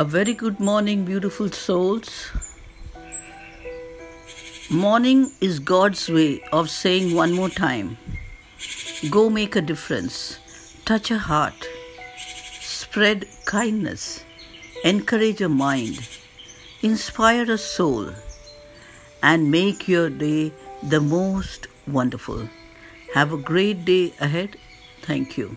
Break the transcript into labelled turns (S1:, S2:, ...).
S1: A very good morning, beautiful souls. Morning is God's way of saying one more time go make a difference, touch a heart, spread kindness, encourage a mind, inspire a soul, and make your day the most wonderful. Have a great day ahead. Thank you.